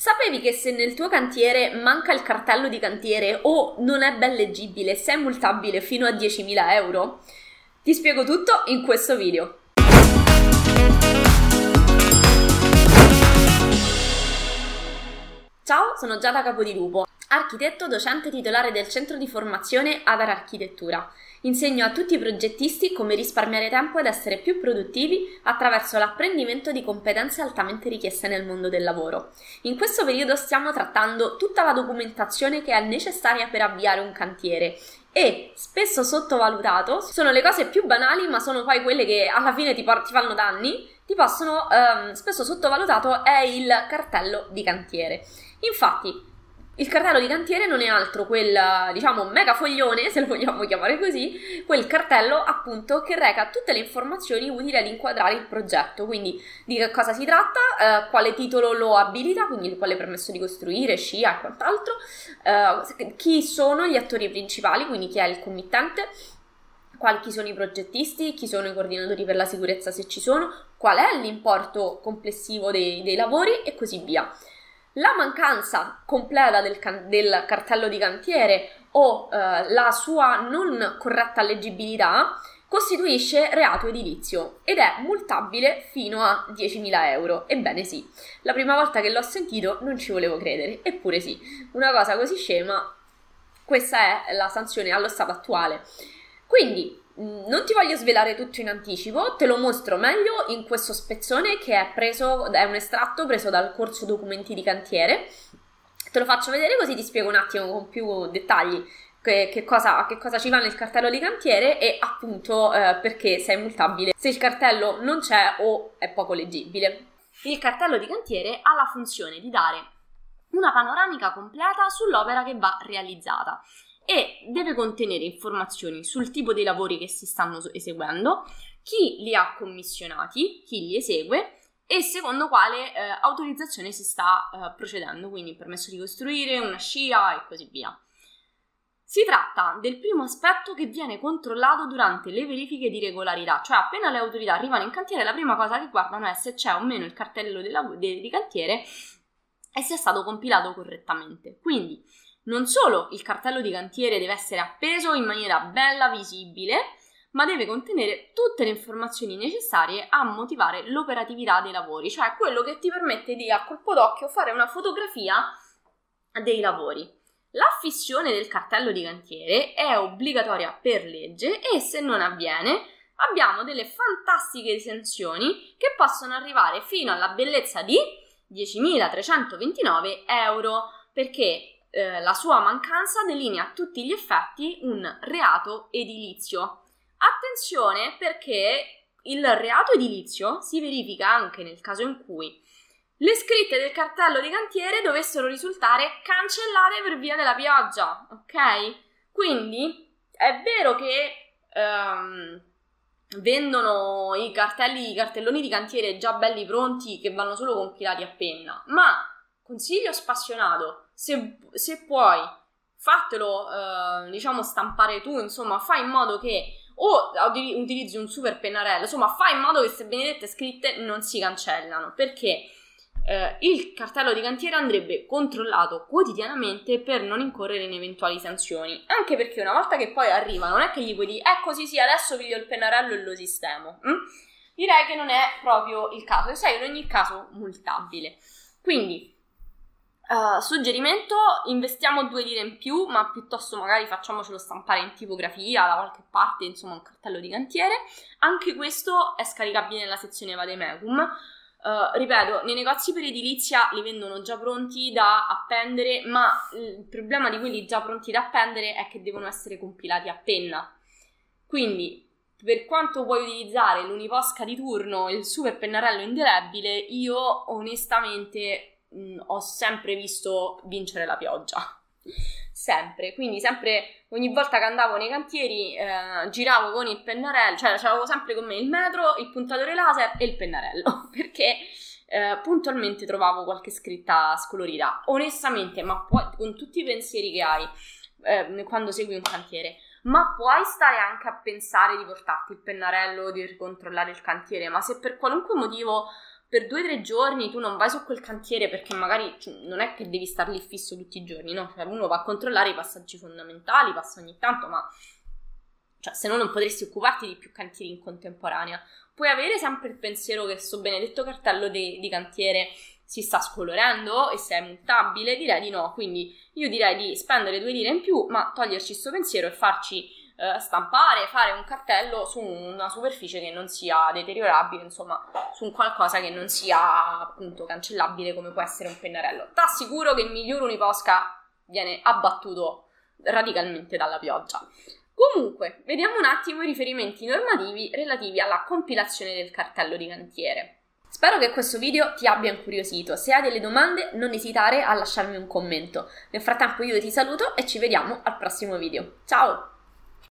Sapevi che se nel tuo cantiere manca il cartello di cantiere o non è ben leggibile, sei multabile fino a 10.000 euro? Ti spiego tutto in questo video. Ciao, sono Giada Capodilupo, architetto docente titolare del centro di formazione Adar Architettura. Insegno a tutti i progettisti come risparmiare tempo ed essere più produttivi attraverso l'apprendimento di competenze altamente richieste nel mondo del lavoro. In questo periodo stiamo trattando tutta la documentazione che è necessaria per avviare un cantiere e spesso sottovalutato sono le cose più banali ma sono poi quelle che alla fine ti, por- ti fanno danni ti possono ehm, spesso sottovalutato è il cartello di cantiere infatti il cartello di cantiere non è altro quel, diciamo, mega foglione, se lo vogliamo chiamare così, quel cartello appunto che reca tutte le informazioni utili ad inquadrare il progetto, quindi di che cosa si tratta, eh, quale titolo lo abilita, quindi quale permesso di costruire, scia e quant'altro, eh, chi sono gli attori principali, quindi chi è il committente, quali chi sono i progettisti, chi sono i coordinatori per la sicurezza se ci sono, qual è l'importo complessivo dei, dei lavori e così via. La mancanza completa del, can- del cartello di cantiere o eh, la sua non corretta leggibilità costituisce reato edilizio ed è multabile fino a 10.000 euro. Ebbene sì, la prima volta che l'ho sentito non ci volevo credere, eppure sì, una cosa così scema, questa è la sanzione allo stato attuale. Quindi non ti voglio svelare tutto in anticipo, te lo mostro meglio in questo spezzone che è preso, è un estratto preso dal corso documenti di cantiere. Te lo faccio vedere così ti spiego un attimo con più dettagli che, che, cosa, che cosa, ci va nel cartello di cantiere e appunto eh, perché sei multabile se il cartello non c'è o è poco leggibile. Il cartello di cantiere ha la funzione di dare una panoramica completa sull'opera che va realizzata e deve contenere informazioni sul tipo dei lavori che si stanno eseguendo, chi li ha commissionati, chi li esegue e secondo quale eh, autorizzazione si sta eh, procedendo, quindi permesso di costruire, una scia e così via. Si tratta del primo aspetto che viene controllato durante le verifiche di regolarità, cioè appena le autorità arrivano in cantiere la prima cosa che guardano è se c'è o meno il cartello di cantiere e se è stato compilato correttamente. Quindi non solo il cartello di cantiere deve essere appeso in maniera bella visibile, ma deve contenere tutte le informazioni necessarie a motivare l'operatività dei lavori, cioè quello che ti permette di a colpo d'occhio fare una fotografia dei lavori. L'affissione del cartello di cantiere è obbligatoria per legge e se non avviene abbiamo delle fantastiche esenzioni che possono arrivare fino alla bellezza di 10.329 euro perché eh, la sua mancanza delinea a tutti gli effetti un reato edilizio. Attenzione perché il reato edilizio si verifica anche nel caso in cui le scritte del cartello di cantiere dovessero risultare cancellate per via della pioggia, ok? Quindi è vero che um, vendono i cartelli, i cartelloni di cantiere già belli pronti che vanno solo compilati a penna, ma consiglio spassionato se, se puoi, fatelo, eh, diciamo, stampare tu, insomma, fai in modo che o utilizzi un super pennarello, insomma, fai in modo che queste benedette scritte non si cancellano, perché eh, il cartello di cantiere andrebbe controllato quotidianamente per non incorrere in eventuali sanzioni, anche perché una volta che poi arriva, non è che gli puoi dire, ecco sì sì, adesso piglio il pennarello e lo sistemo. Hm? Direi che non è proprio il caso, sei in ogni caso multabile. Quindi, Uh, suggerimento, investiamo due lire in più, ma piuttosto magari facciamocelo stampare in tipografia da qualche parte, insomma un cartello di cantiere. Anche questo è scaricabile nella sezione Vademecum. Uh, ripeto, nei negozi per edilizia li vendono già pronti da appendere, ma il problema di quelli già pronti da appendere è che devono essere compilati a penna. Quindi, per quanto puoi utilizzare l'uniposca di turno, il super pennarello indelebile, io onestamente mh, ho sempre visto vincere la pioggia. Sempre, quindi sempre ogni volta che andavo nei cantieri eh, giravo con il pennarello, cioè avevo sempre con me il metro, il puntatore laser e il pennarello perché eh, puntualmente trovavo qualche scritta scolorita. Onestamente, ma poi con tutti i pensieri che hai eh, quando segui un cantiere, ma puoi stare anche a pensare di portarti il pennarello, di ricontrollare il cantiere, ma se per qualunque motivo per due o tre giorni tu non vai su quel cantiere perché magari cioè, non è che devi star lì fisso tutti i giorni, no? Cioè, uno va a controllare i passaggi fondamentali, passa ogni tanto, ma cioè, se no non potresti occuparti di più cantieri in contemporanea. Puoi avere sempre il pensiero che questo benedetto cartello di, di cantiere si sta scolorendo e se è mutabile, direi di no. Quindi io direi di spendere due lire in più, ma toglierci questo pensiero e farci eh, stampare, fare un cartello su una superficie che non sia deteriorabile, insomma, su un qualcosa che non sia appunto cancellabile come può essere un pennarello. T'assicuro che il miglior uniposca viene abbattuto radicalmente dalla pioggia. Comunque, vediamo un attimo i riferimenti normativi relativi alla compilazione del cartello di cantiere. Spero che questo video ti abbia incuriosito. Se hai delle domande, non esitare a lasciarmi un commento. Nel frattempo io ti saluto e ci vediamo al prossimo video. Ciao!